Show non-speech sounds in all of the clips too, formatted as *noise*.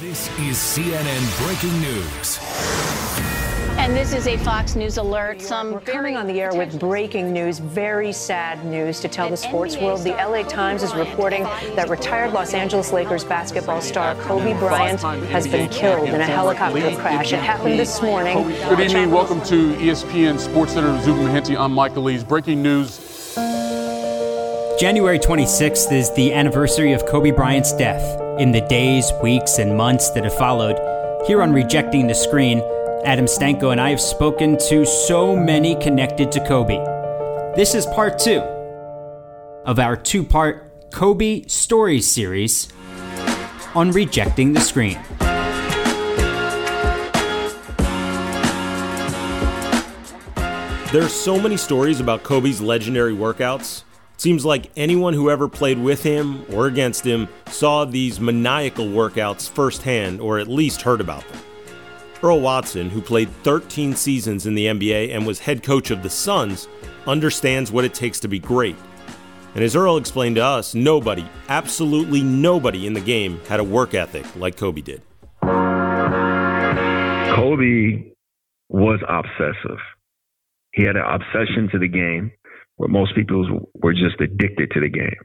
This is CNN breaking news. And this is a Fox News alert. Some We're coming on the air with breaking news, very sad news to tell the sports world. The LA Times is reporting that retired Los Angeles Lakers basketball star Kobe Bryant has been killed in a helicopter crash. It happened this morning. Good evening. Welcome to ESPN Sports Center. Zubin Mehenti. I'm Michael Eaves. Breaking news. January 26th is the anniversary of Kobe Bryant's death. In the days, weeks, and months that have followed, here on Rejecting the Screen, Adam Stanko and I have spoken to so many connected to Kobe. This is part two of our two part Kobe Stories series on Rejecting the Screen. There are so many stories about Kobe's legendary workouts. Seems like anyone who ever played with him or against him saw these maniacal workouts firsthand or at least heard about them. Earl Watson, who played 13 seasons in the NBA and was head coach of the Suns, understands what it takes to be great. And as Earl explained to us, nobody, absolutely nobody in the game had a work ethic like Kobe did. Kobe was obsessive. He had an obsession to the game where most people were just addicted to the game.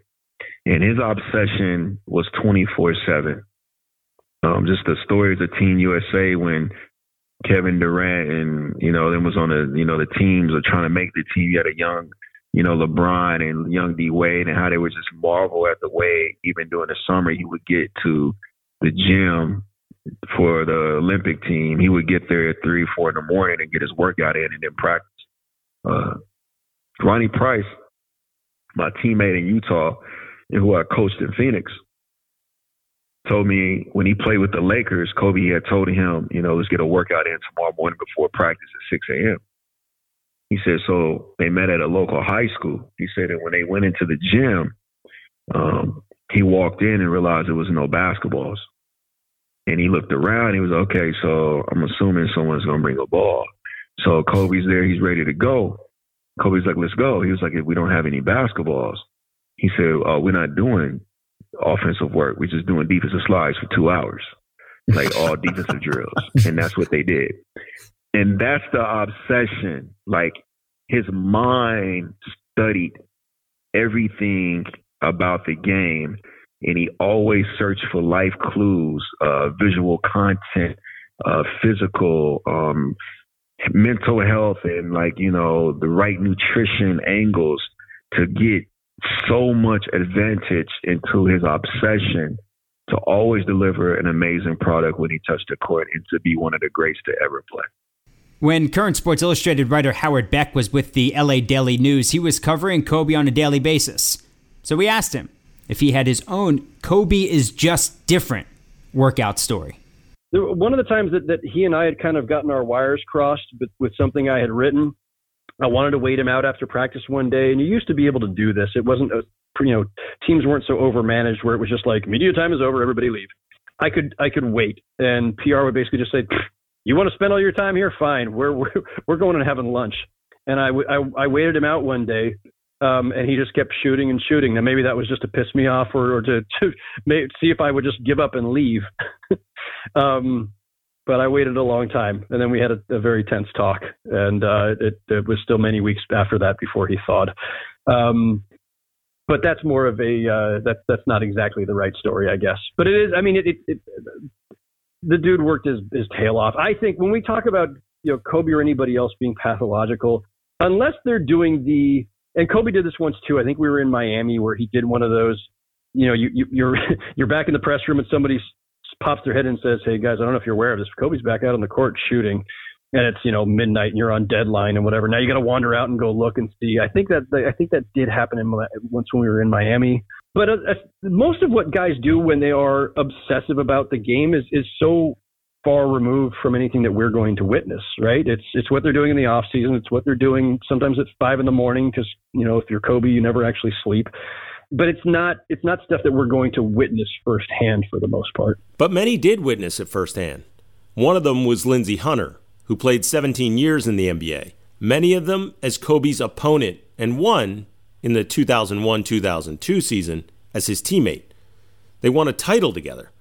And his obsession was 24 7. Um, just the stories of Team USA when Kevin Durant and, you know, them was on the, you know, the teams are trying to make the team. You had a young, you know, LeBron and young D Wade and how they would just marvel at the way, even during the summer, he would get to the gym for the Olympic team. He would get there at three, four in the morning and get his workout in and then practice. Uh, Ronnie Price, my teammate in Utah, and who I coached in Phoenix, told me when he played with the Lakers, Kobe had told him, you know, let's get a workout in tomorrow morning before practice at 6 a.m. He said, so they met at a local high school. He said that when they went into the gym, um, he walked in and realized there was no basketballs. And he looked around. He was okay. So I'm assuming someone's gonna bring a ball. So Kobe's there. He's ready to go. Kobe's like, let's go. He was like, if we don't have any basketballs, he said, uh, we're not doing offensive work. We're just doing defensive slides for two hours, like all *laughs* defensive drills. And that's what they did. And that's the obsession. Like his mind studied everything about the game and he always searched for life clues, uh, visual content, uh, physical, um, mental health and like, you know, the right nutrition angles to get so much advantage into his obsession to always deliver an amazing product when he touched the court and to be one of the greats to ever play. When current Sports Illustrated writer Howard Beck was with the LA Daily News, he was covering Kobe on a daily basis. So we asked him if he had his own Kobe is just different workout story. One of the times that, that he and I had kind of gotten our wires crossed with, with something I had written, I wanted to wait him out after practice one day, and you used to be able to do this. It wasn't, a, you know, teams weren't so overmanaged where it was just like media time is over, everybody leave. I could I could wait, and PR would basically just say, "You want to spend all your time here? Fine. We're we're we're going and having lunch." And I, I, I waited him out one day, um, and he just kept shooting and shooting. Now maybe that was just to piss me off, or, or to to see if I would just give up and leave. *laughs* um, but I waited a long time, and then we had a, a very tense talk, and uh, it, it, was still many weeks after that before he thawed. Um, but that's more of a uh, that's that's not exactly the right story, I guess. But it is. I mean, it, it, it the dude worked his his tail off. I think when we talk about you know Kobe or anybody else being pathological, unless they're doing the and Kobe did this once too. I think we were in Miami where he did one of those. You know, you, you you're *laughs* you're back in the press room and somebody pops their head and says, "Hey guys, I don't know if you're aware of this. Kobe's back out on the court shooting." and it's you know midnight and you're on deadline and whatever. Now you got to wander out and go look and see. I think that I think that did happen in once when we were in Miami. But uh, uh, most of what guys do when they are obsessive about the game is is so far removed from anything that we're going to witness. Right? It's it's what they're doing in the off season. It's what they're doing sometimes at five in the morning because you know if you're Kobe, you never actually sleep. But it's not it's not stuff that we're going to witness firsthand for the most part. But many did witness it firsthand. One of them was Lindsey Hunter who played 17 years in the NBA, many of them as Kobe's opponent, and one in the 2001 2002 season as his teammate. They won a title together.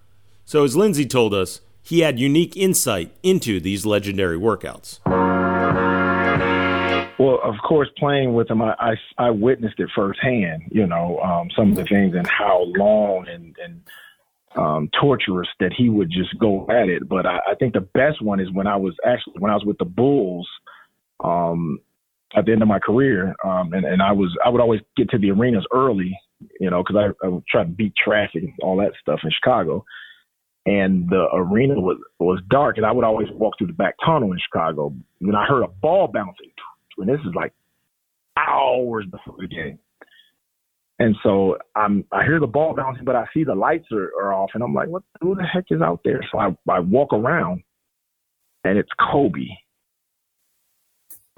So, as Lindsey told us, he had unique insight into these legendary workouts. Well, of course, playing with him, I, I, I witnessed it firsthand, you know, um, some of the things and how long and, and um, torturous that he would just go at it. But I, I think the best one is when I was actually, when I was with the Bulls, um, at the end of my career, um, and, and I was I would always get to the arenas early, you know, because I, I would try to beat traffic and all that stuff in Chicago. And the arena was was dark, and I would always walk through the back tunnel in Chicago. And I heard a ball bouncing, and this is like hours before the game. And so I'm I hear the ball bouncing, but I see the lights are, are off, and I'm like, what? Who the heck is out there? So I I walk around, and it's Kobe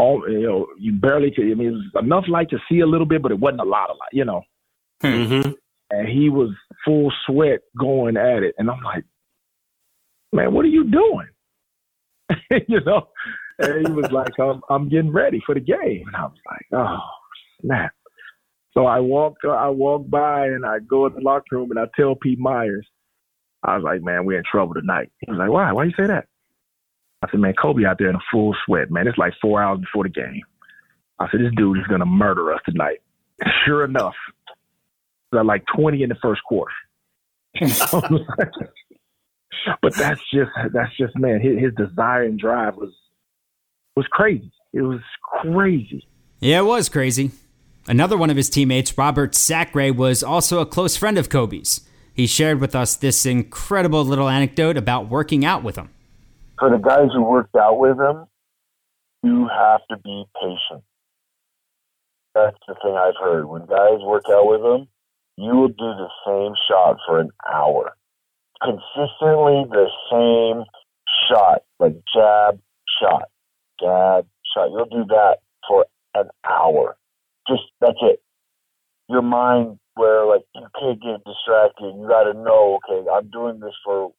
all you know, you barely could. I mean, it was enough light to see a little bit, but it wasn't a lot of light, you know. Mm-hmm. And he was full sweat going at it, and I'm like, man, what are you doing? *laughs* you know. And he was like, I'm, I'm getting ready for the game, and I was like, oh snap. So I walk, I walk by, and I go in the locker room, and I tell Pete Myers, I was like, man, we're in trouble tonight. He was like, why? Why you say that? I said, man, Kobe out there in a full sweat, man. It's like four hours before the game. I said, this dude is going to murder us tonight. Sure enough, they're like 20 in the first quarter. *laughs* *laughs* but that's just, that's just, man, his, his desire and drive was, was crazy. It was crazy. Yeah, it was crazy. Another one of his teammates, Robert Sacre, was also a close friend of Kobe's. He shared with us this incredible little anecdote about working out with him for the guys who worked out with him, you have to be patient. That's the thing I've heard. When guys work out with him, you will do the same shot for an hour. Consistently the same shot, like jab, shot, jab, shot. You'll do that for an hour. Just that's it. Your mind where like you can't get distracted. You got to know, okay, I'm doing this for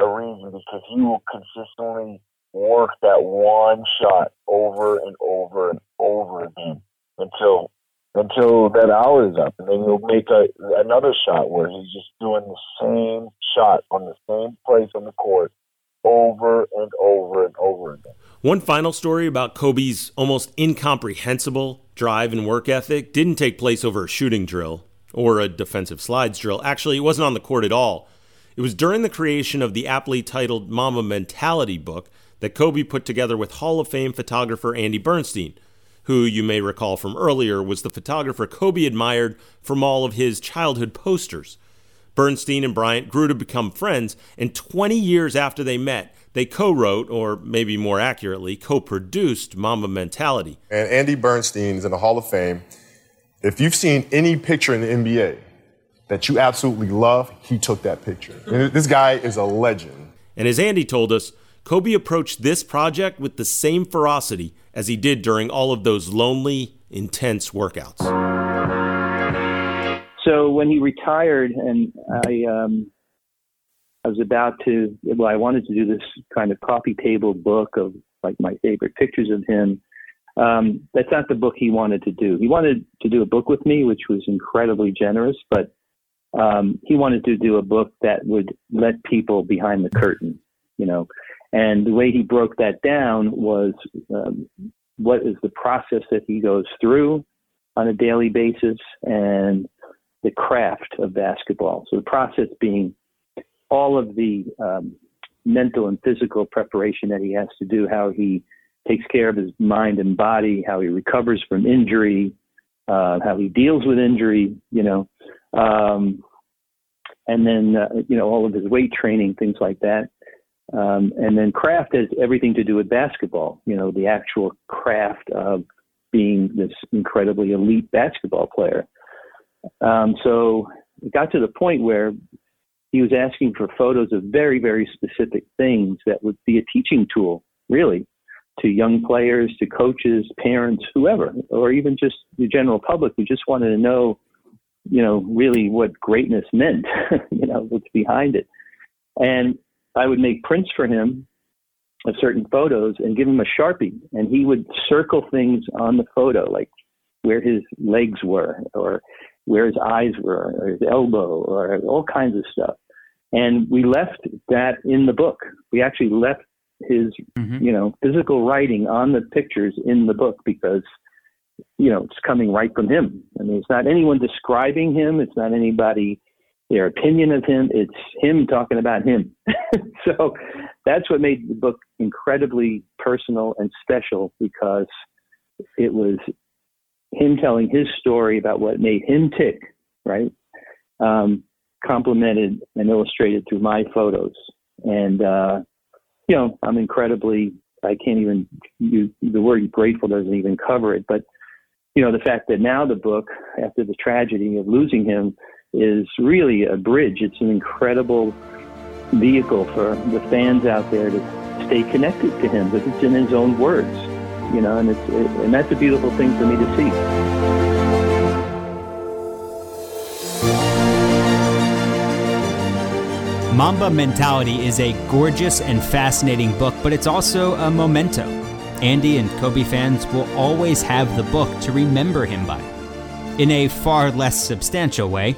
a reason because he will consistently work that one shot over and over and over again until until that hour is up, and then he'll make a, another shot where he's just doing the same shot on the same place on the court over and over and over again. One final story about Kobe's almost incomprehensible drive and work ethic didn't take place over a shooting drill or a defensive slides drill. Actually, it wasn't on the court at all. It was during the creation of the aptly titled Mamba Mentality book that Kobe put together with Hall of Fame photographer Andy Bernstein, who you may recall from earlier was the photographer Kobe admired from all of his childhood posters. Bernstein and Bryant grew to become friends, and 20 years after they met, they co wrote, or maybe more accurately, co produced Mamba Mentality. And Andy Bernstein is in the Hall of Fame. If you've seen any picture in the NBA that you absolutely love, he took that picture. And this guy is a legend. And as Andy told us, Kobe approached this project with the same ferocity as he did during all of those lonely, intense workouts. So when he retired, and I, um, I was about to, well, I wanted to do this kind of coffee table book of like my favorite pictures of him. Um, that's not the book he wanted to do. He wanted to do a book with me, which was incredibly generous, but um, he wanted to do a book that would let people behind the curtain, you know. And the way he broke that down was um, what is the process that he goes through on a daily basis and the craft of basketball. So the process being all of the um, mental and physical preparation that he has to do, how he takes care of his mind and body, how he recovers from injury, uh, how he deals with injury, you know, um, and then uh, you know all of his weight training, things like that. Um, and then craft has everything to do with basketball. You know, the actual craft of being this incredibly elite basketball player. Um, so it got to the point where he was asking for photos of very, very specific things that would be a teaching tool, really, to young players, to coaches, parents, whoever, or even just the general public who just wanted to know you know, really what greatness meant, *laughs* you know, what's behind it. And I would make prints for him of certain photos and give him a Sharpie and he would circle things on the photo, like where his legs were or where his eyes were or his elbow or all kinds of stuff. And we left that in the book. We actually left his, mm-hmm. you know, physical writing on the pictures in the book because, you know, it's coming right from him. I mean, it's not anyone describing him. It's not anybody, their opinion of him. It's him talking about him. *laughs* so that's what made the book incredibly personal and special because it was him telling his story about what made him tick, right? Um, complemented and illustrated through my photos. And, uh, you know, I'm incredibly, I can't even, use, the word grateful doesn't even cover it. But, you know, the fact that now the book, after the tragedy of losing him, is really a bridge. It's an incredible vehicle for the fans out there to stay connected to him because it's in his own words, you know, and it's, it, and that's a beautiful thing for me to see. Mamba Mentality is a gorgeous and fascinating book, but it's also a memento. Andy and Kobe fans will always have the book to remember him by. In a far less substantial way,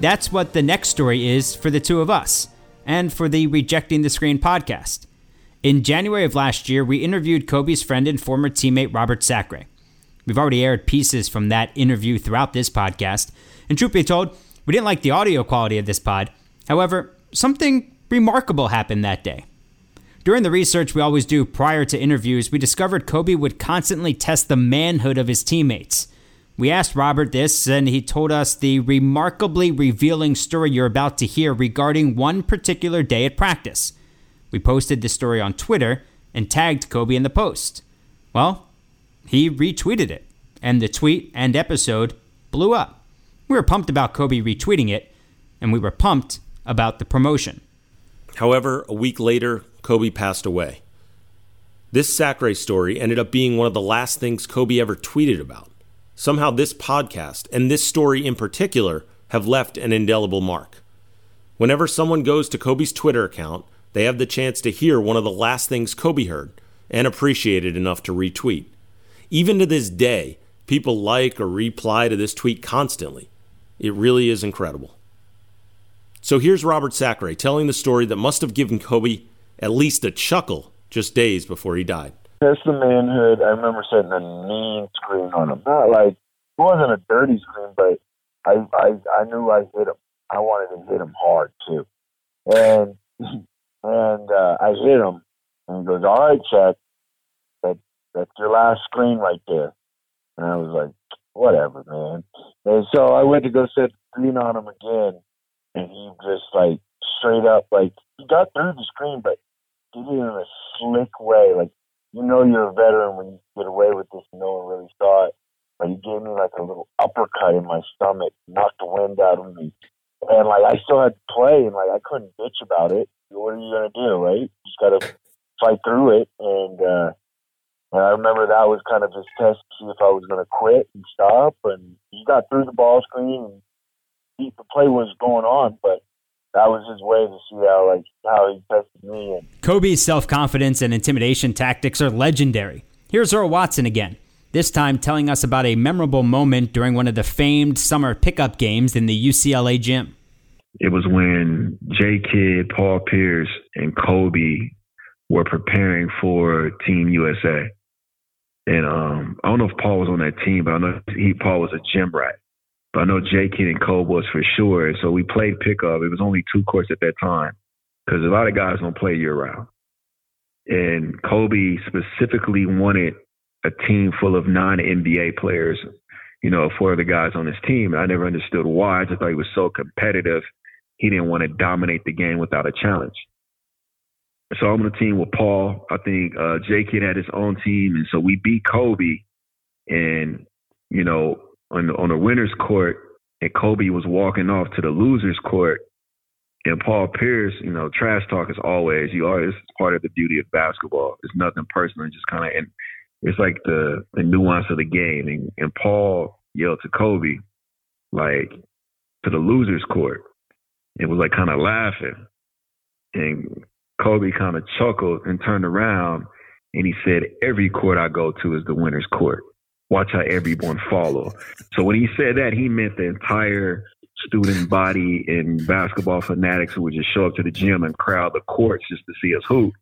that's what the next story is for the two of us and for the Rejecting the Screen podcast. In January of last year, we interviewed Kobe's friend and former teammate Robert Sacre. We've already aired pieces from that interview throughout this podcast, and truth be told, we didn't like the audio quality of this pod. However, something remarkable happened that day. During the research we always do prior to interviews, we discovered Kobe would constantly test the manhood of his teammates. We asked Robert this, and he told us the remarkably revealing story you're about to hear regarding one particular day at practice. We posted this story on Twitter and tagged Kobe in the post. Well, he retweeted it, and the tweet and episode blew up. We were pumped about Kobe retweeting it, and we were pumped about the promotion. However, a week later, Kobe passed away. This Sacre story ended up being one of the last things Kobe ever tweeted about. Somehow, this podcast, and this story in particular, have left an indelible mark. Whenever someone goes to Kobe's Twitter account, they have the chance to hear one of the last things Kobe heard and appreciated enough to retweet. Even to this day, people like or reply to this tweet constantly. It really is incredible. So here's Robert Sacre telling the story that must have given Kobe at least a chuckle just days before he died. That's the manhood. I remember setting a mean screen on him. Not like it wasn't a dirty screen, but I I I knew I hit him. I wanted to hit him hard too, and *laughs* and uh, I hit him, and he goes, "All right, Chad, that that's your last screen right there." And I was like, "Whatever, man." And so I went to go set screen on him again, and he just like straight up like he got through the screen, but did it in a slick way. Like you know you're a veteran when you get away with this. No one really saw it, but he gave me like a little uppercut in my stomach, knocked the wind out of me, and like I still had to play, and like I couldn't bitch about it. What are you gonna do, right? You just gotta fight through it, and. uh I remember that was kind of his test to see if I was to quit and stop. And he got through the ball screen and the play was going on, but that was his way to see how like how he tested me. And Kobe's self confidence and intimidation tactics are legendary. Here's Earl Watson again. This time telling us about a memorable moment during one of the famed summer pickup games in the UCLA gym. It was when J Kidd, Paul Pierce, and Kobe were preparing for Team USA. And um, I don't know if Paul was on that team, but I know he Paul was a gym rat. But I know J Kidd and Kobe was for sure. So we played pickup. It was only two courts at that time because a lot of guys don't play year round. And Kobe specifically wanted a team full of non NBA players, you know, four of the guys on his team. And I never understood why. I just thought he was so competitive. He didn't want to dominate the game without a challenge. So I'm on the team with Paul. I think uh, had his own team. And so we beat Kobe. And, you know, on the, on the winner's court, and Kobe was walking off to the loser's court. And Paul Pierce, you know, trash talk is always you. It's part of the beauty of basketball. It's nothing personal. just kind of it's like the the nuance of the game. And, and Paul yelled to Kobe, like to the loser's court. It was like kind of laughing, and Kobe kind of chuckled and turned around, and he said, "Every court I go to is the winner's court." watch how everyone follow. So when he said that, he meant the entire student body and basketball fanatics who would just show up to the gym and crowd the courts just to see us hoop.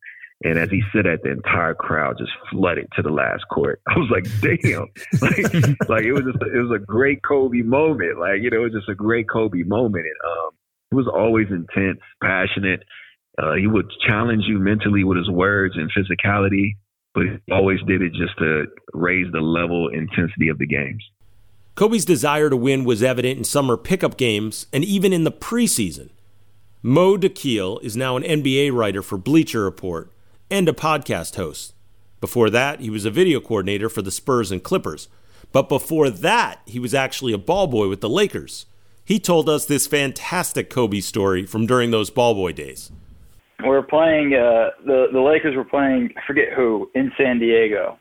And as he said that, the entire crowd just flooded to the last court. *laughs* I was like, damn. *laughs* like, like it was just, it was a great Kobe moment. Like, you know, it was just a great Kobe moment. And, um, he was always intense, passionate. Uh, he would challenge you mentally with his words and physicality, but he always did it just to raise the level intensity of the games. Kobe's desire to win was evident in summer pickup games and even in the preseason. Mo Dakhil is now an NBA writer for Bleacher Report and a podcast host. Before that, he was a video coordinator for the Spurs and Clippers. But before that, he was actually a ball boy with the Lakers. He told us this fantastic Kobe story from during those ball boy days. We were playing uh, the the Lakers were playing I forget who in San Diego,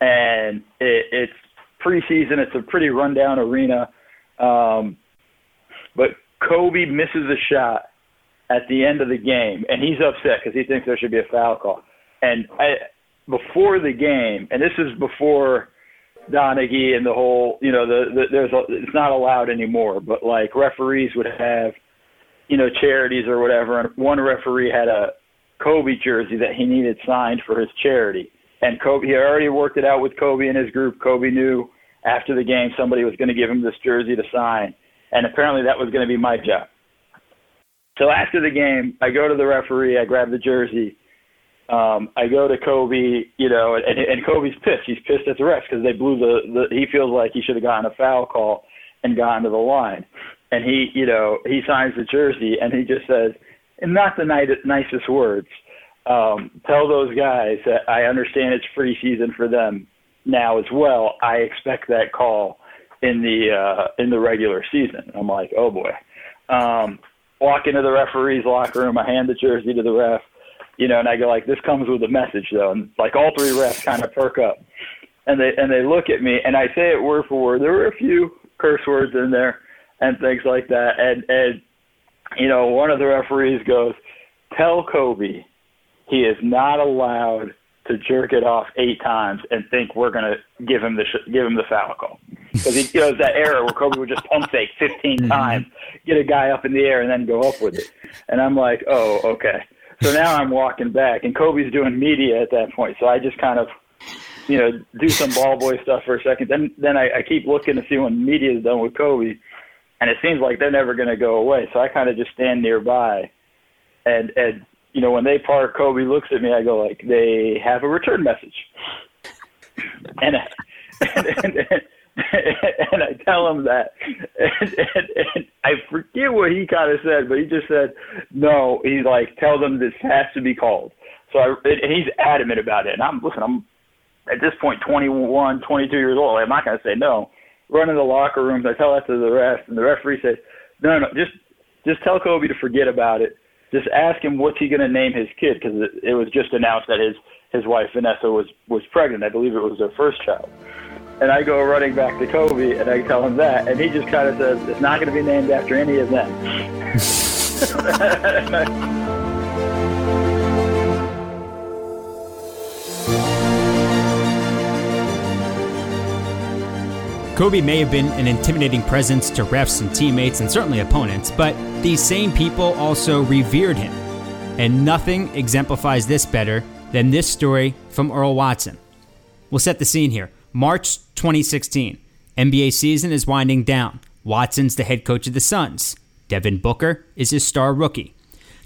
and it, it's preseason. It's a pretty rundown arena, um, but Kobe misses a shot at the end of the game, and he's upset because he thinks there should be a foul call. And I, before the game, and this is before Donaghy and the whole, you know, the, the there's a, it's not allowed anymore, but like referees would have, you know, charities or whatever, and one referee had a Kobe jersey that he needed signed for his charity, and Kobe he already worked it out with Kobe and his group. Kobe knew after the game somebody was going to give him this jersey to sign, and apparently that was going to be my job. So after the game, I go to the referee, I grab the jersey. Um, I go to Kobe, you know, and, and Kobe's pissed. He's pissed at the refs because they blew the, the. He feels like he should have gotten a foul call and gotten to the line. And he, you know, he signs the jersey and he just says, in not the nicest words, um, tell those guys that I understand it's preseason for them now as well. I expect that call in the uh, in the regular season. I'm like, oh boy. Um, walk into the referee's locker room. I hand the jersey to the ref, you know, and I go like, "This comes with a message, though." And like all three refs kind of perk up, and they and they look at me, and I say it word for word. There were a few curse words in there and things like that, and and you know, one of the referees goes, "Tell Kobe he is not allowed to jerk it off eight times and think we're going to give him the sh- give him the foul call because he you know that era where Kobe would just pump fake 15 mm-hmm. times, get a guy up in the air and then go up with it. And I'm like, oh, okay. So now I'm walking back, and Kobe's doing media at that point. So I just kind of, you know, do some ball boy stuff for a second. Then then I, I keep looking to see when media is done with Kobe, and it seems like they're never going to go away. So I kind of just stand nearby, and and you know, when they park, Kobe looks at me. I go like, they have a return message, *laughs* and and, and, and, *laughs* and I tell him that, and, and, and I forget what he kind of said, but he just said, no. He's like, tell them this has to be called. So I, and he's adamant about it. And I'm listen. I'm at this point 21, 22 years old. I'm not going to say no. Run in the locker rooms. I tell that to the ref, and the referee says, no, no, just just tell Kobe to forget about it just ask him what's he going to name his kid because it, it was just announced that his his wife Vanessa was was pregnant. I believe it was their first child. And I go running back to Kobe and I tell him that, and he just kind of says it's not going to be named after any of them. *laughs* Kobe may have been an intimidating presence to refs and teammates and certainly opponents, but these same people also revered him. And nothing exemplifies this better than this story from Earl Watson. We'll set the scene here. March 2016. NBA season is winding down. Watson's the head coach of the Suns. Devin Booker is his star rookie.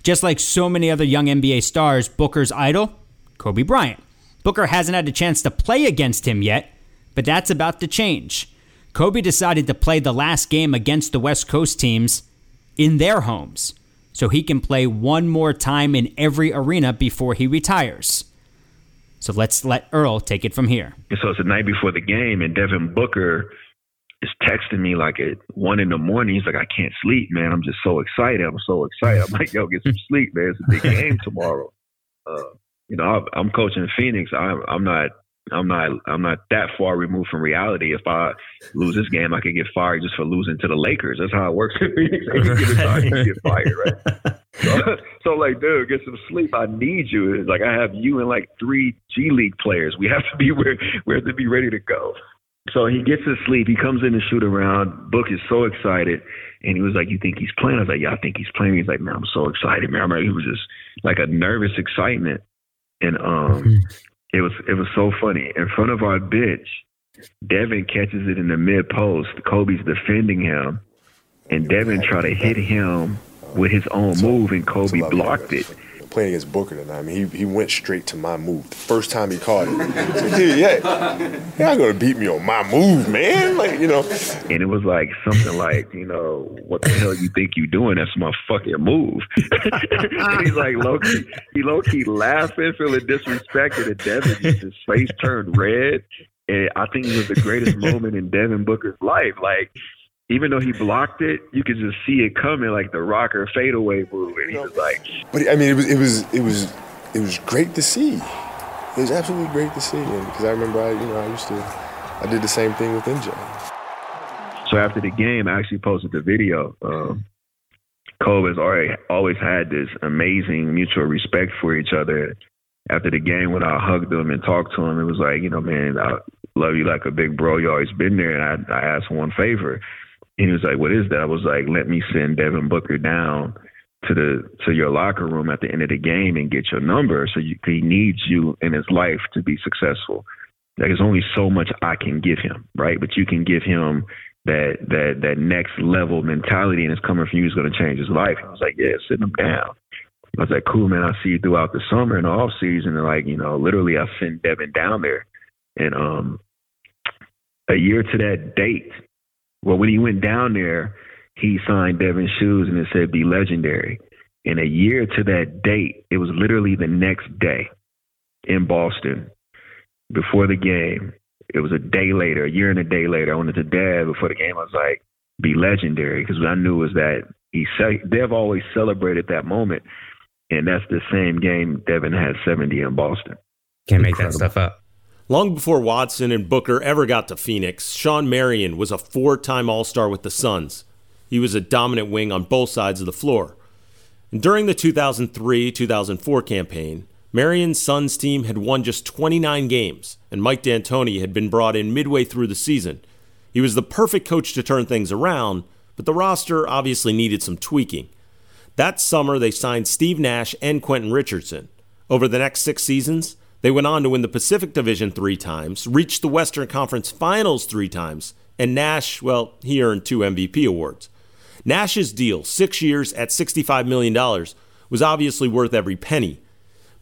Just like so many other young NBA stars, Booker's idol, Kobe Bryant. Booker hasn't had a chance to play against him yet, but that's about to change. Kobe decided to play the last game against the West Coast teams in their homes so he can play one more time in every arena before he retires. So let's let Earl take it from here. So it's the night before the game, and Devin Booker is texting me like at one in the morning. He's like, I can't sleep, man. I'm just so excited. I'm so excited. I'm like, yo, get some *laughs* sleep, man. It's a big game tomorrow. Uh, you know, I'm coaching Phoenix. I'm, I'm not I'm not I'm not that far removed from reality. If I lose this game, I could get fired just for losing to the Lakers. That's how it works. you get fired, right? *laughs* So, *laughs* so like, dude, get some sleep. I need you. It's like I have you and like three G League players. We have to be *laughs* where we have to be ready to go. So he gets to sleep. He comes in to shoot around. Book is so excited. And he was like, You think he's playing? I was like, Yeah, I think he's playing. He's like, Man, I'm so excited, man. I remember he was just like a nervous excitement. And um it was it was so funny. In front of our bench, Devin catches it in the mid post. Kobe's defending him. And Devin tried to hit him with his own move and Kobe blocked it playing against Booker tonight. I mean, he, he went straight to my move. The first time he caught it, *laughs* like, yeah, you're not gonna beat me on my move, man. Like you know. And it was like something like, you know, what the hell you think you doing? That's my fucking move. *laughs* and he's like low key, he low key laughing, feeling disrespected, and Devin his face turned red. And I think it was the greatest moment in Devin Booker's life. Like even though he blocked it, you could just see it coming, like the rocker fadeaway move, and he was like. But I mean, it was it was it was it was great to see. It was absolutely great to see, because I remember I you know I used to I did the same thing with MJ. So after the game, I actually posted the video. Um, Kobe has already always had this amazing mutual respect for each other. After the game, when I hugged him and talked to him, it was like, you know, man, I love you like a big bro. You always been there, and I, I asked one favor he was like, "What is that?" I was like, "Let me send Devin Booker down to the to your locker room at the end of the game and get your number. So you, he needs you in his life to be successful. Like there's only so much I can give him, right? But you can give him that that that next level mentality, and it's coming from you. Is going to change his life." I was like, "Yeah, sit him down." I was like, "Cool, man. I see you throughout the summer and off season." And like, you know, literally, I sent Devin down there, and um, a year to that date, well, when he went down there, he signed Devin's shoes and it said be legendary. And a year to that date, it was literally the next day in Boston before the game. It was a day later, a year and a day later. I went to Dev before the game. I was like, be legendary because what I knew was that he Dev always celebrated that moment. And that's the same game Devin had 70 in Boston. Can't make that stuff up. Long before Watson and Booker ever got to Phoenix, Shawn Marion was a four time All Star with the Suns. He was a dominant wing on both sides of the floor. And during the 2003 2004 campaign, Marion's Suns team had won just 29 games, and Mike D'Antoni had been brought in midway through the season. He was the perfect coach to turn things around, but the roster obviously needed some tweaking. That summer, they signed Steve Nash and Quentin Richardson. Over the next six seasons, they went on to win the Pacific Division three times, reached the Western Conference Finals three times, and Nash, well, he earned two MVP awards. Nash's deal, six years at $65 million, was obviously worth every penny.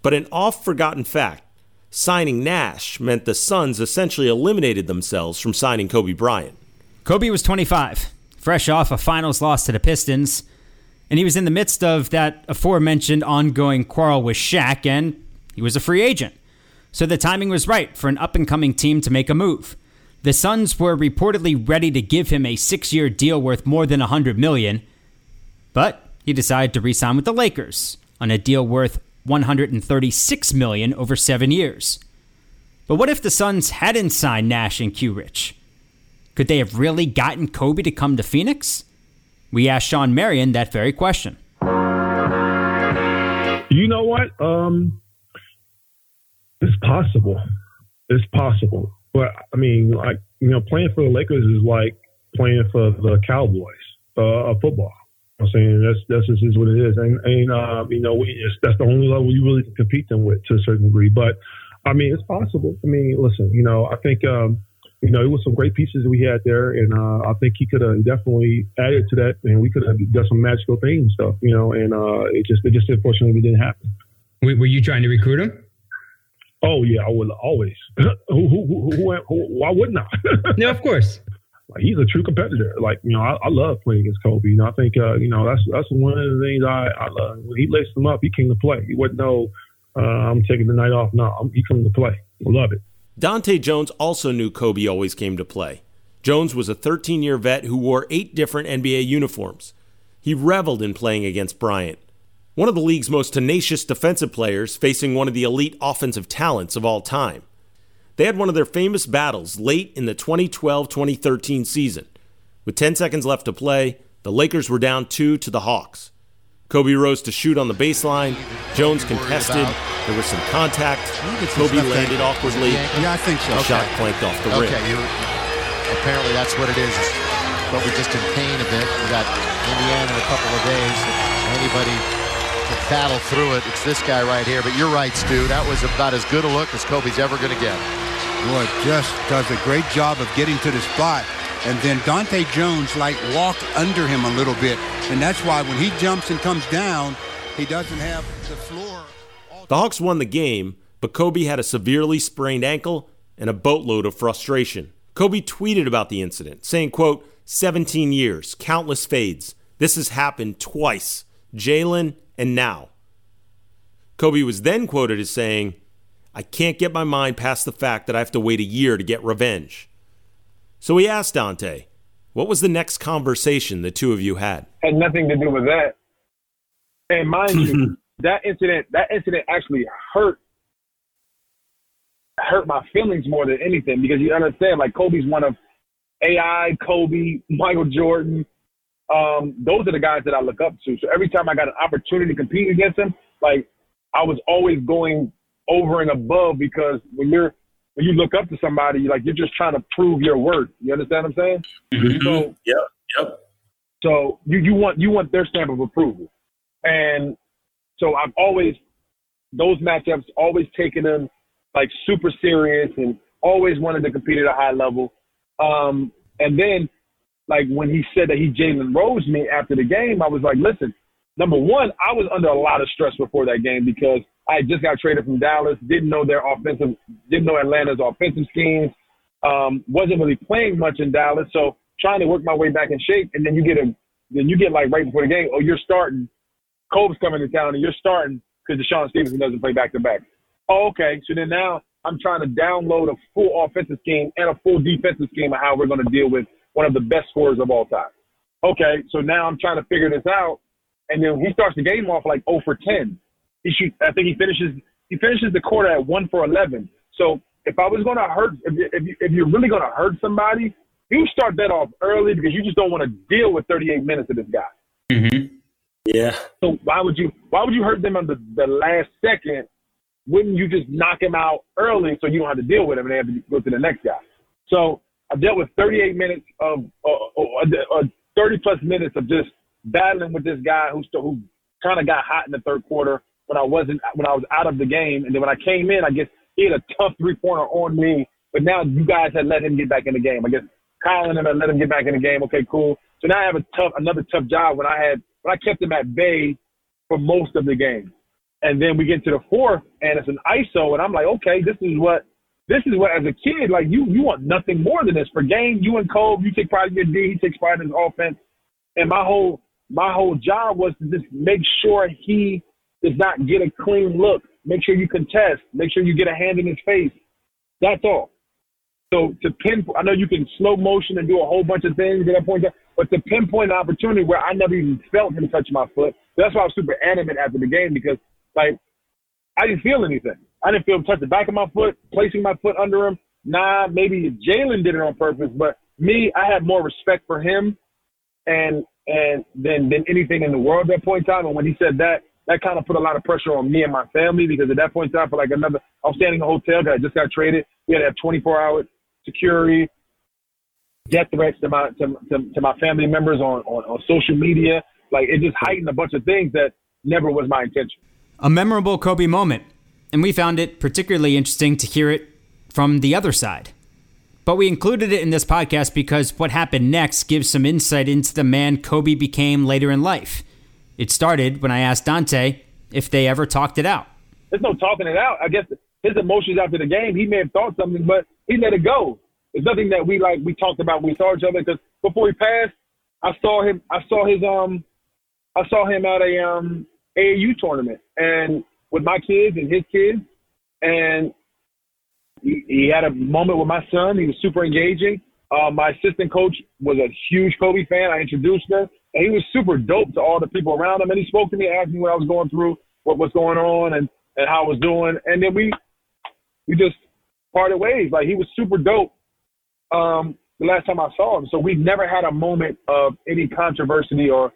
But an oft forgotten fact signing Nash meant the Suns essentially eliminated themselves from signing Kobe Bryant. Kobe was 25, fresh off a finals loss to the Pistons, and he was in the midst of that aforementioned ongoing quarrel with Shaq, and he was a free agent so the timing was right for an up and coming team to make a move. The Suns were reportedly ready to give him a six year deal worth more than 100 million, but he decided to re sign with the Lakers on a deal worth 136 million over seven years. But what if the Suns hadn't signed Nash and Q Rich? Could they have really gotten Kobe to come to Phoenix? We asked Shawn Marion that very question. You know what? Um, it's possible. It's possible. But I mean, like you know, playing for the Lakers is like playing for the Cowboys, uh, football. I'm saying that's that's just is what it is, and and uh, you know, we, that's the only level you really can compete them with to a certain degree. But I mean, it's possible. I mean, listen, you know, I think um, you know it was some great pieces that we had there, and uh, I think he could have definitely added to that, and we could have done some magical things stuff, you know. And uh, it just it just unfortunately didn't happen. Were you trying to recruit him? Oh yeah, I would always. *laughs* who, who, who, why wouldn't I? *laughs* no, of course. Like, he's a true competitor. Like you know, I, I love playing against Kobe. You know, I think uh, you know that's that's one of the things I, I love. When he laced him up, he came to play. He wouldn't know uh, I'm taking the night off. No, I'm, he came to play. I love it. Dahntay Jones also knew Kobe always came to play. Jones was a 13 year vet who wore eight different NBA uniforms. He reveled in playing against Bryant one of the league's most tenacious defensive players facing one of the elite offensive talents of all time. They had one of their famous battles late in the 2012 2013 season. With 10 seconds left to play, the Lakers were down two to the Hawks. Kobe rose to shoot on the baseline. Jones contested. There was some contact. Kobe landed awkwardly. Yeah, I think so. The shot clanked off the rim. Okay, apparently that's what it is. Kobe just in pain a bit. We got Indiana in a couple of days. Anybody battle through it. It's this guy right here. But you're right, Stu. That was about as good a look as Kobe's ever going to get. Boy, just does a great job of getting to the spot. And then Dahntay Jones like walked under him a little bit. And that's why when he jumps and comes down, he doesn't have the floor. The Hawks won the game, but Kobe had a severely sprained ankle and a boatload of frustration. Kobe tweeted about the incident, saying, quote, 17 years, countless fades. This has happened twice. Jalen and now. Kobe was then quoted as saying, I can't get my mind past the fact that I have to wait a year to get revenge. So he asked Dahntay, what was the next conversation the two of you had? Had nothing to do with that. And mind you, *laughs* that incident that incident actually hurt hurt my feelings more than anything because you understand like Kobe's one of AI, Kobe, Michael Jordan. Um, those are the guys that I look up to. So every time I got an opportunity to compete against them, like I was always going over and above because when you're when you look up to somebody, like you're just trying to prove your worth. You understand what I'm saying? Mm-hmm. So yep, yep. So you you want you want their stamp of approval, and so I've always those matchups always taken them like super serious and always wanted to compete at a high level. Um, and then like when he said that he Jalen Rose me after the game, I was like, listen, number one, I was under a lot of stress before that game because I just got traded from Dallas, didn't know their offensive, didn't know Atlanta's offensive schemes, um, wasn't really playing much in Dallas. So trying to work my way back in shape, and then you get a, then you get like right before the game, oh, you're starting, Kobe's coming to town, and you're starting because DeShawn Stevenson doesn't play back to back. Oh, okay. So then now I'm trying to download a full offensive scheme and a full defensive scheme of how we're going to deal with one of the best scorers of all time. Okay, so now I'm trying to figure this out, and then he starts the game off like 0 for 10 he shoots. I think he finishes. He finishes the quarter at one for eleven. So if I was going to hurt, if, you, if, you, if you're really going to hurt somebody, you start that off early because you just don't want to deal with 38 minutes of this guy. Mm-hmm. Yeah. So why would you? Why would you hurt them on the, the last second? Wouldn't you just knock him out early so you don't have to deal with him and they have to go to the next guy? So I dealt with 38 minutes of uh, uh, uh, 30 plus minutes of just battling with this guy who who kind of got hot in the third quarter when I wasn't when I was out of the game, and then when I came in, I guess he had a tough three pointer on me. But now you guys had let him get back in the game. I guess Kyle and them had let him get back in the game. Okay, cool. So now I have a tough another tough job when I had when I kept him at bay for most of the game. And then we get to the fourth and it's an ISO and I'm like, okay, this is what this is what as a kid, like you you want nothing more than this. For game, you and Cole, you take pride in your D, he takes pride in his offense. And my whole my whole job was to just make sure he does not get a clean look. Make sure you contest. Make sure you get a hand in his face. That's all. So to pinpoint, I know you can slow motion and do a whole bunch of things at that point, but to pinpoint an opportunity where I never even felt him touch my foot, that's why I was super animate after the game because, like, I didn't feel anything. I didn't feel him touch the back of my foot, placing my foot under him. Nah, maybe Jalen did it on purpose, but me, I had more respect for him and and than than anything in the world at that point in time. And when he said that, that kind of put a lot of pressure on me and my family because at that point in time, for like another, I was standing in a hotel because I just got traded. We had to have 24 hour security, death threats to my to, to, to my family members on, on, on social media. Like it just heightened a bunch of things that never was my intention. A memorable Kobe moment, and we found it particularly interesting to hear it from the other side. But we included it in this podcast because what happened next gives some insight into the man Kobe became later in life. It started when I asked Dahntay if they ever talked it out. There's no talking it out. I guess his emotions after the game, he may have thought something, but he let it go. It's nothing that we like. We talked about. We saw each other because before he passed, I saw him. I saw his um, I saw him at a um AAU tournament and with my kids and his kids, and he, he had a moment with my son. He was super engaging. Uh, my assistant coach was a huge Kobe fan. I introduced her. And he was super dope to all the people around him. And he spoke to me, asked me what I was going through, what was going on, and, and how I was doing. And then we we just parted ways. Like he was super dope um, the last time I saw him. So we've never had a moment of any controversy or,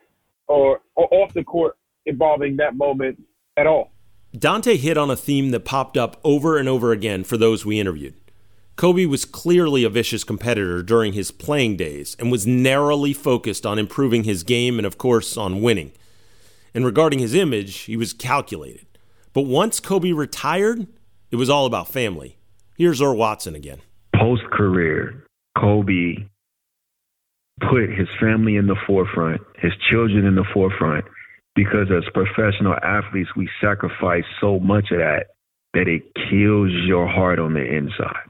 or or off the court involving that moment at all. Dahntay hit on a theme that popped up over and over again for those we interviewed. Kobe was clearly a vicious competitor during his playing days and was narrowly focused on improving his game and, of course, on winning. And regarding his image, he was calculated. But once Kobe retired, it was all about family. Here's Earl Watson again. Post career, Kobe put his family in the forefront, his children in the forefront, because as professional athletes, we sacrifice so much of that that it kills your heart on the inside.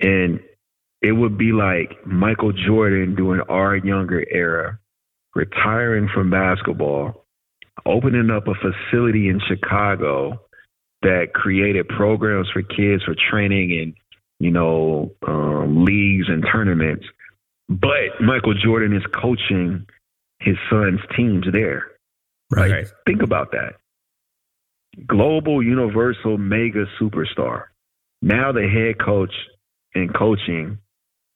And it would be like Michael Jordan during our younger era, retiring from basketball, opening up a facility in Chicago that created programs for kids for training and, you know, um, leagues and tournaments. But Michael Jordan is coaching his son's teams there. Right. right. Think about that. Global, universal, mega superstar. Now the head coach and coaching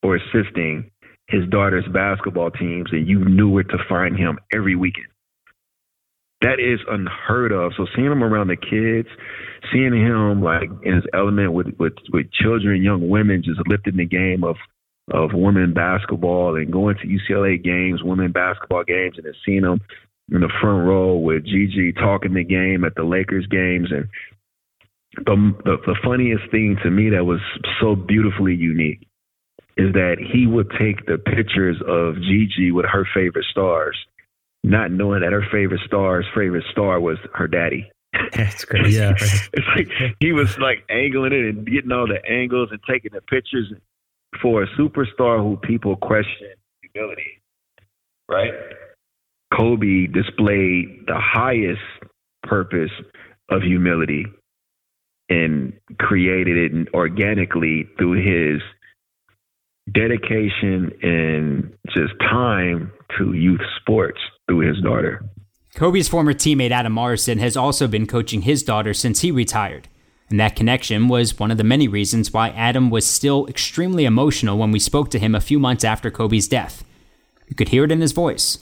or assisting his daughter's basketball teams, and you knew where to find him every weekend. That is unheard of. So seeing him around the kids, seeing him like in his element with with with children, young women, just lifting the game of of women basketball and going to UCLA games, women basketball games, and then seeing him in the front row with Gigi talking the game at the Lakers games and the, the the funniest thing to me that was so beautifully unique is that he would take the pictures of Gigi with her favorite stars, not knowing that her favorite star's favorite star was her daddy. *laughs* That's *laughs* crazy. Yeah. it's like he was like angling it and getting all the angles and taking the pictures for a superstar who people question humility, right? Kobe displayed the highest purpose of humility and created it organically through his dedication and just time to youth sports through his daughter. Kobe's former teammate Adam Morrison has also been coaching his daughter since he retired. And that connection was one of the many reasons why Adam was still extremely emotional when we spoke to him a few months after Kobe's death. You could hear it in his voice.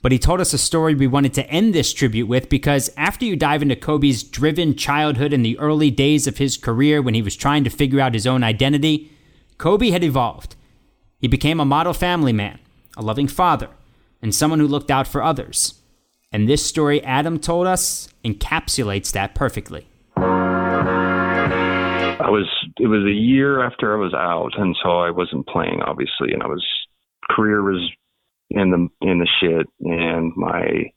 But he told us a story we wanted to end this tribute with because after you dive into Kobe's driven childhood and the early days of his career when he was trying to figure out his own identity, Kobe had evolved. He became a model family man, a loving father, and someone who looked out for others. And this story Adam told us encapsulates that perfectly. I was it was a year after I was out and so I wasn't playing obviously and I was career was in the in the shit and my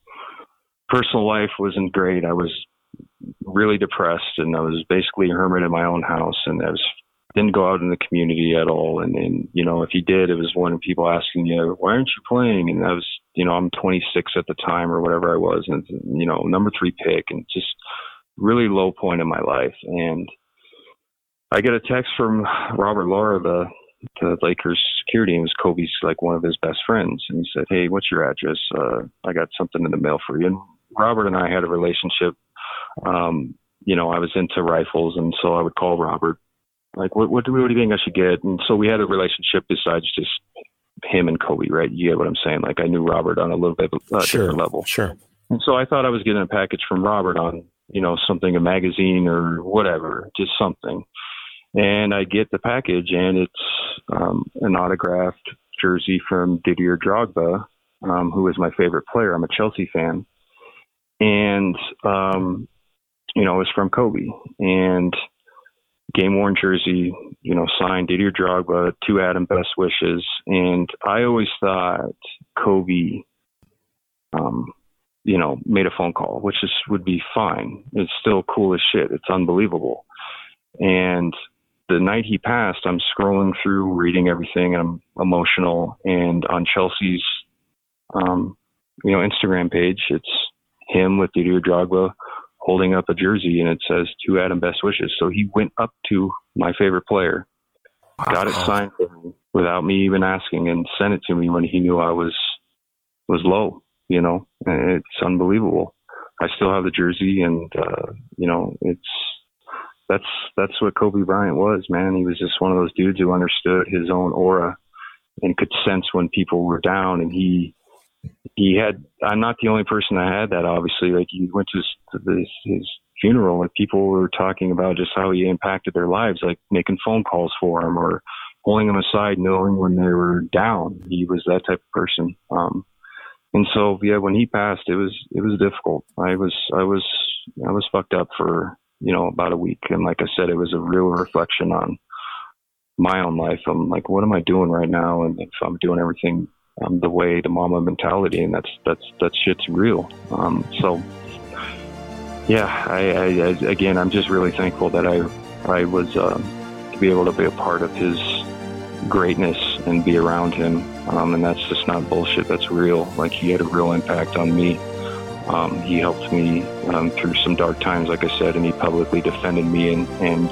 personal life wasn't great. I was really depressed and I was basically a hermit in my own house and I was didn't go out in the community at all. And and you know if you did it was one of people asking you why aren't you playing? And I was you know I'm 26 at the time or whatever I was and you know number 3 pick and just really low point in my life. And I get a text from Robert Laura, the the Lakers security and was Kobe's like one of his best friends. And he said, Hey, what's your address? Uh, I got something in the mail for you. And Robert and I had a relationship. Um, you know, I was into rifles and so I would call Robert, like, what, what do, what do you think I should get? And so we had a relationship besides just him and Kobe, right? You get what I'm saying? Like I knew Robert on a little bit of a Sure, different level. Sure. And so I thought I was getting a package from Robert on, you know, something, a magazine or whatever, just something and I get the package, and it's um, an autographed jersey from Didier Drogba, um, who is my favorite player. I'm a Chelsea fan, and um, you know, it's from Kobe, and game worn jersey, you know, signed Didier Drogba, to Adam best wishes, and I always thought Kobe. Um, you know, made a phone call, which is would be fine. It's still cool as shit. It's unbelievable. And the night he passed, I'm scrolling through, reading everything, and I'm emotional. And on Chelsea's, um, you know, Instagram page, it's him with Didier Drogba holding up a jersey, and it says "To Adam, best wishes." So he went up to my favorite player, got it signed for me without me even asking, and sent it to me when he knew I was was low. You know, and it's unbelievable. I still have the jersey, and uh, you know, it's that's that's what Kobe Bryant was, man. He was just one of those dudes who understood his own aura and could sense when people were down. And he he had. I'm not the only person that had that. Obviously, like he went to his, his, his funeral, and people were talking about just how he impacted their lives, like making phone calls for him or pulling them aside, knowing when they were down. He was that type of person. Um, and so, yeah, when he passed, it was it was difficult. I was I was I was fucked up for you know about a week, and like I said, it was a real reflection on my own life. I'm like, what am I doing right now? And if I'm doing everything um, the way the Mamba Mentality, and that's that's that shit's real. Um, so yeah, I, I, I, again, I'm just really thankful that I I was uh, to be able to be a part of his greatness and be around him. Um, and that's just not bullshit. That's real. Like he had a real impact on me. Um, he helped me um, through some dark times, like I said, and he publicly defended me and, and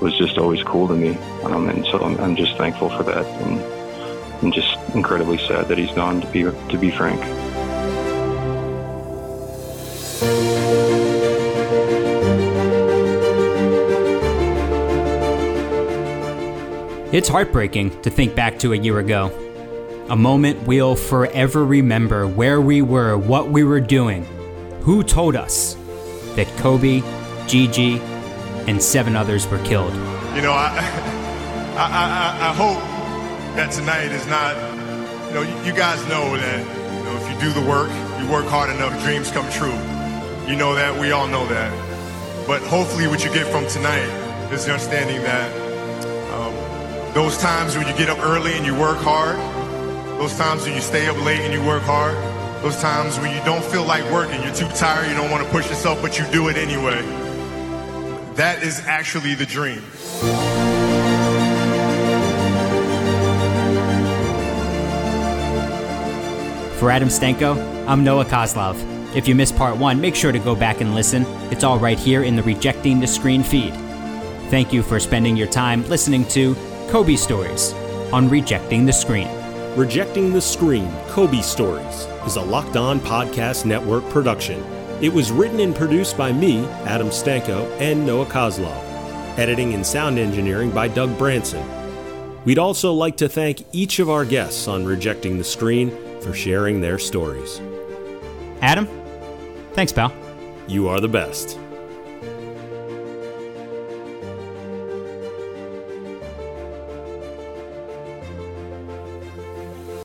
was just always cool to me. Um, and so I'm, I'm, just thankful for that, and, and just incredibly sad that he's gone. To be to be frank. It's heartbreaking to think back to a year ago. A moment we'll forever remember where we were, what we were doing, who told us that Kobe, Gigi, and seven others were killed. You know, I, *laughs* I, I, I hope that tonight is not, you know, you, guys know that, you know, if you do the work, you work hard enough, dreams come true. You know that, we all know that. But hopefully what you get from tonight is the understanding that um, those times when you get up early and you work hard, those times when you stay up late and you work hard, those times when you don't feel like working, you're too tired, you don't want to push yourself, but you do it anyway. That is actually the dream. For Adam Stanko, I'm Noah Kozlov. If you missed part one, make sure to go back and listen. It's all right here in the Rejecting the Screen feed. Thank you for spending your time listening to Kobe Stories on Rejecting the Screen. Rejecting the Screen Kobe Stories is a locked on podcast network production. It was written and produced by me, Adam Stanko, and Noah Kozlov. Editing and sound engineering by Doug Branson. We'd also like to thank each of our guests on Rejecting the Screen for sharing their stories. Adam, thanks, pal. You are the best.